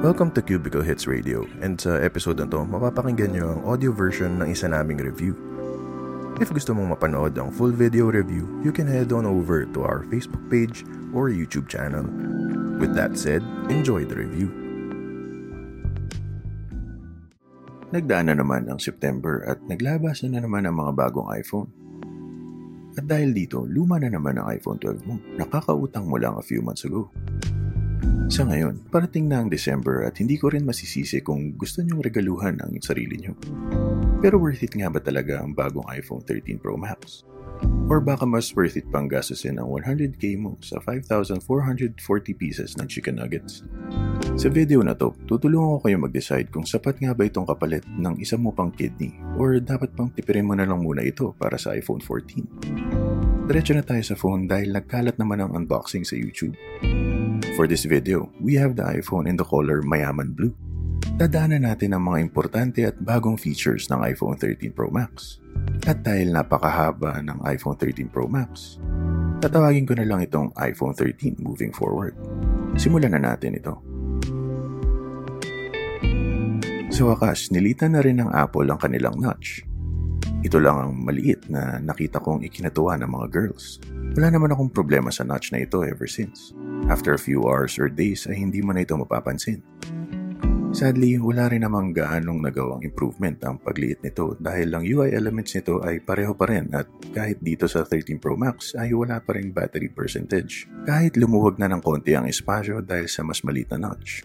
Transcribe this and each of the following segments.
Welcome to Cubicle Hits Radio and sa episode na to, mapapakinggan nyo ang audio version ng isa naming review. If gusto mong mapanood ang full video review, you can head on over to our Facebook page or YouTube channel. With that said, enjoy the review. Nagdaan na naman ang September at naglabas na, na naman ang mga bagong iPhone. At dahil dito, luma na naman ang iPhone 12 mo. Nakakautang mo lang a few months ago. Sa ngayon, parating na ang December at hindi ko rin masisisi kung gusto nyong regaluhan ang sarili nyo. Pero worth it nga ba talaga ang bagong iPhone 13 Pro Max? Or baka mas worth it pang gastusin ang 100k mo sa 5,440 pieces ng chicken nuggets? Sa video na to, tutulungan ko kayo mag-decide kung sapat nga ba itong kapalit ng isa mo pang kidney or dapat pang tipirin mo na lang muna ito para sa iPhone 14. Diretso na tayo sa phone dahil nagkalat naman ang unboxing sa YouTube. For this video, we have the iPhone in the color Mayaman Blue. Dadaanan natin ang mga importante at bagong features ng iPhone 13 Pro Max. At dahil napakahaba ng iPhone 13 Pro Max, tatawagin ko na lang itong iPhone 13 moving forward. Simulan na natin ito. Sa wakas, nilitan na rin ng Apple ang kanilang notch. Ito lang ang maliit na nakita kong ikinatuwa ng mga girls. Wala naman akong problema sa notch na ito ever since. After a few hours or days ay hindi mo na ito mapapansin. Sadly, wala rin namang gaanong nagawang improvement ang pagliit nito dahil ang UI elements nito ay pareho pa rin at kahit dito sa 13 Pro Max ay wala pa rin battery percentage. Kahit lumuwag na ng konti ang espasyo dahil sa mas maliit na notch.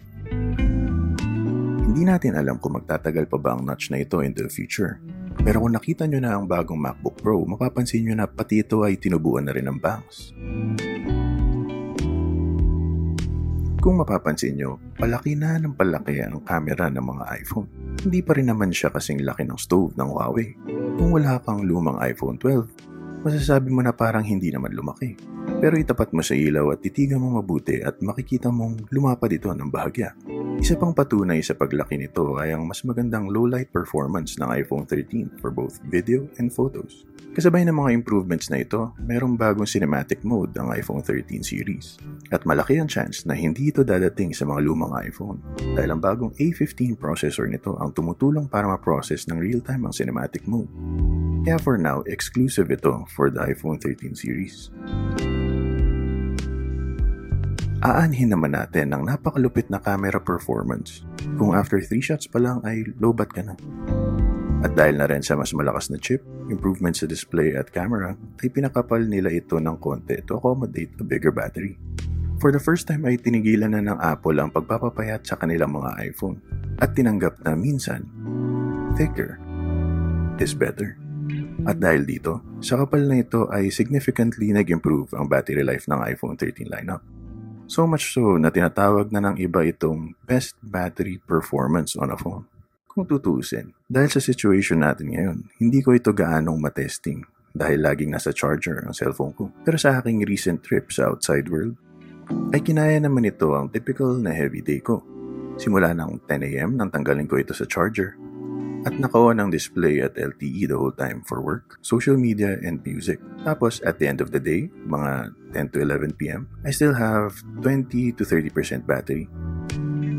Hindi natin alam kung magtatagal pa ba ang notch na ito in the future. Pero kung nakita nyo na ang bagong MacBook Pro, mapapansin nyo na pati ito ay tinubuan na rin ng bangs. Kung mapapansin nyo, palaki na ng palaki ang camera ng mga iPhone. Hindi pa rin naman siya kasing laki ng stove ng Huawei. Kung wala kang lumang iPhone 12, masasabi mo na parang hindi naman lumaki. Pero itapat mo sa ilaw at titigan mo mabuti at makikita mong lumapad ito ng bahagya. Isa pang patunay sa paglaki nito ay ang mas magandang low-light performance ng iPhone 13 for both video and photos. Kasabay ng mga improvements na ito, merong bagong cinematic mode ang iPhone 13 series. At malaki ang chance na hindi ito dadating sa mga lumang iPhone dahil ang bagong A15 processor nito ang tumutulong para ma-process ng real-time ang cinematic mode. Kaya for now, exclusive ito for the iPhone 13 series. Aanhin naman natin ang napakalupit na camera performance kung after 3 shots pa lang ay low-bat ka na. At dahil na rin sa mas malakas na chip, improvements sa display at camera, ay pinakapal nila ito ng konti to accommodate a bigger battery. For the first time ay tinigilan na ng Apple ang pagpapapayat sa kanilang mga iPhone at tinanggap na minsan, thicker is better. At dahil dito, sa kapal na ito ay significantly nag-improve ang battery life ng iPhone 13 lineup. So much so na tinatawag na ng iba itong best battery performance on a phone. Kung tutuusin, dahil sa situation natin ngayon, hindi ko ito gaanong matesting dahil laging nasa charger ang cellphone ko. Pero sa aking recent trip sa outside world, ay kinaya naman ito ang typical na heavy day ko. Simula ng 10am nang tanggalin ko ito sa charger at naka-on ang display at LTE the whole time for work, social media, and music. Tapos, at the end of the day, mga 10 to 11 p.m., I still have 20 to 30% battery.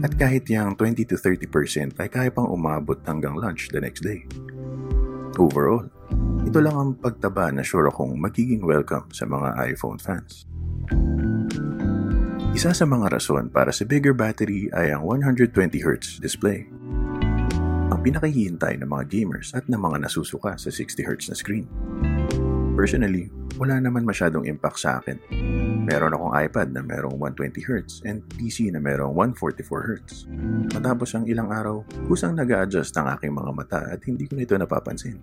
At kahit yung 20 to 30% ay kaya pang umabot hanggang lunch the next day. Overall, ito lang ang pagtaba na sure akong magiging welcome sa mga iPhone fans. Isa sa mga rason para sa bigger battery ay ang 120Hz display pinakahihintay ng mga gamers at ng mga nasusuka sa 60Hz na screen. Personally, wala naman masyadong impact sa akin. Meron akong iPad na merong 120Hz and PC na merong 144Hz. Matapos ang ilang araw, kusang nag adjust ang aking mga mata at hindi ko na ito napapansin.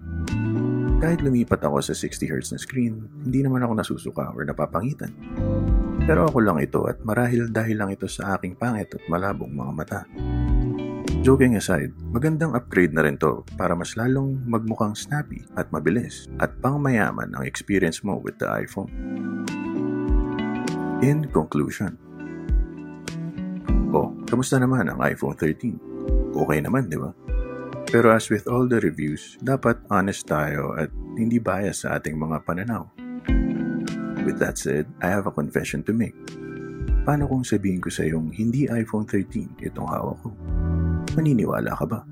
Kahit lumipat ako sa 60Hz na screen, hindi naman ako nasusuka or napapangitan. Pero ako lang ito at marahil dahil lang ito sa aking pangit at malabong mga mata. Joking aside, magandang upgrade na rin to para mas lalong magmukhang snappy at mabilis at pangmayaman ang experience mo with the iPhone. In conclusion, Oh, kamusta naman ang iPhone 13? Okay naman, di ba? Pero as with all the reviews, dapat honest tayo at hindi bias sa ating mga pananaw. With that said, I have a confession to make. Paano kung sabihin ko sa iyong hindi iPhone 13 itong hawak ko? Maniniwala ka ba?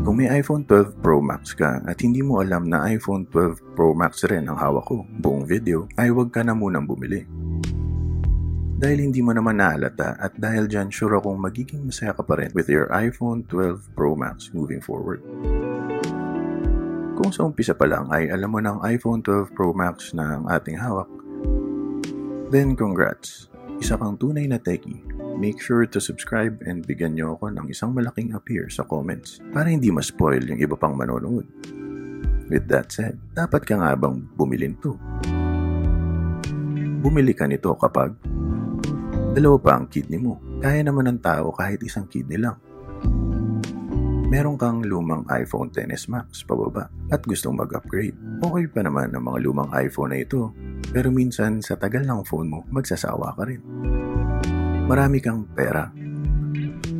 Kung may iPhone 12 Pro Max ka at hindi mo alam na iPhone 12 Pro Max rin ang hawak ko buong video, ay huwag ka na munang bumili. Dahil hindi mo naman nahalata at dahil dyan sure akong magiging masaya ka pa rin with your iPhone 12 Pro Max moving forward. Kung sa umpisa pa lang ay alam mo ng iPhone 12 Pro Max na ang ating hawak, then congrats! Isa kang tunay na techie make sure to subscribe and bigyan nyo ako ng isang malaking appear sa comments para hindi ma-spoil yung iba pang manonood. With that said, dapat ka nga bang bumili nito? Bumili ka nito kapag dalawa pa ang kidney mo. Kaya naman ng tao kahit isang kidney lang. Meron kang lumang iPhone XS Max pababa at gustong mag-upgrade. Okay pa naman ang mga lumang iPhone na ito pero minsan sa tagal ng phone mo magsasawa ka rin marami kang pera.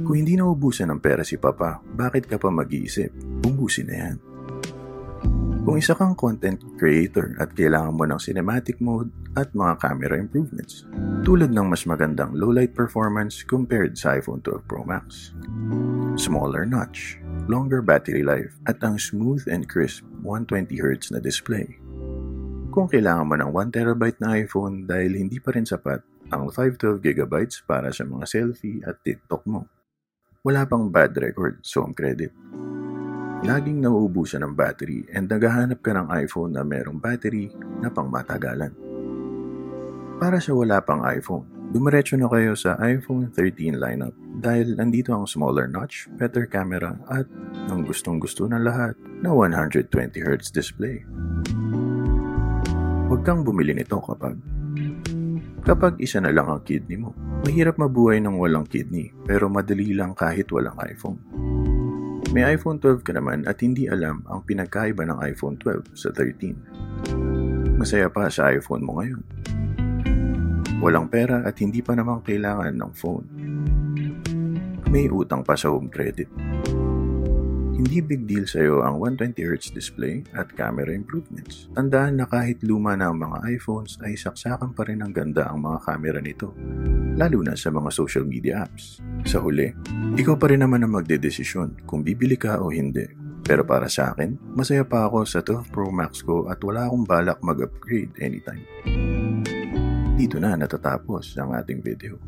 Kung hindi naubusan ng pera si Papa, bakit ka pa mag-iisip? Ubusin na yan. Kung isa kang content creator at kailangan mo ng cinematic mode at mga camera improvements, tulad ng mas magandang low-light performance compared sa iPhone 12 Pro Max. Smaller notch, longer battery life, at ang smooth and crisp 120Hz na display. Kung kailangan mo ng 1TB na iPhone dahil hindi pa rin sapat ang 512GB para sa mga selfie at TikTok mo. Wala pang bad record, so ang credit. Laging nauubusan ng battery and naghahanap ka ng iPhone na merong battery na pang matagalan. Para sa wala pang iPhone, dumiretso na kayo sa iPhone 13 lineup dahil nandito ang smaller notch, better camera at ang gustong gusto ng lahat na 120Hz display. Huwag kang bumili nito kapag Kapag isa na lang ang kidney mo, mahirap mabuhay ng walang kidney pero madali lang kahit walang iPhone. May iPhone 12 ka naman at hindi alam ang pinagkaiba ng iPhone 12 sa 13. Masaya pa sa iPhone mo ngayon. Walang pera at hindi pa naman kailangan ng phone. May utang pa sa home credit. Hindi big deal sa iyo ang 120Hz display at camera improvements. Tandaan na kahit luma na ang mga iPhones ay saksakan pa rin ang ganda ang mga camera nito, lalo na sa mga social media apps. Sa huli, ikaw pa rin naman ang magdedesisyon kung bibili ka o hindi. Pero para sa akin, masaya pa ako sa 12 Pro Max ko at wala akong balak mag-upgrade anytime. Dito na natatapos ang ating video.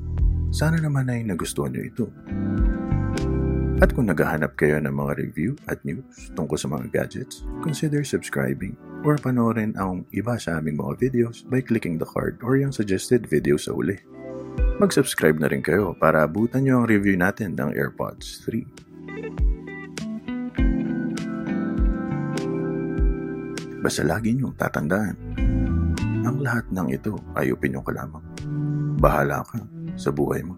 Sana naman ay nagustuhan nyo ito. At kung naghahanap kayo ng mga review at news tungkol sa mga gadgets, consider subscribing or panoorin ang iba sa aming mga videos by clicking the card or yung suggested video sa uli. Mag-subscribe na rin kayo para abutan nyo ang review natin ng AirPods 3. Basta lagi niyong tatandaan, ang lahat ng ito ay opinyon ka lamang. Bahala ka sa buhay mo.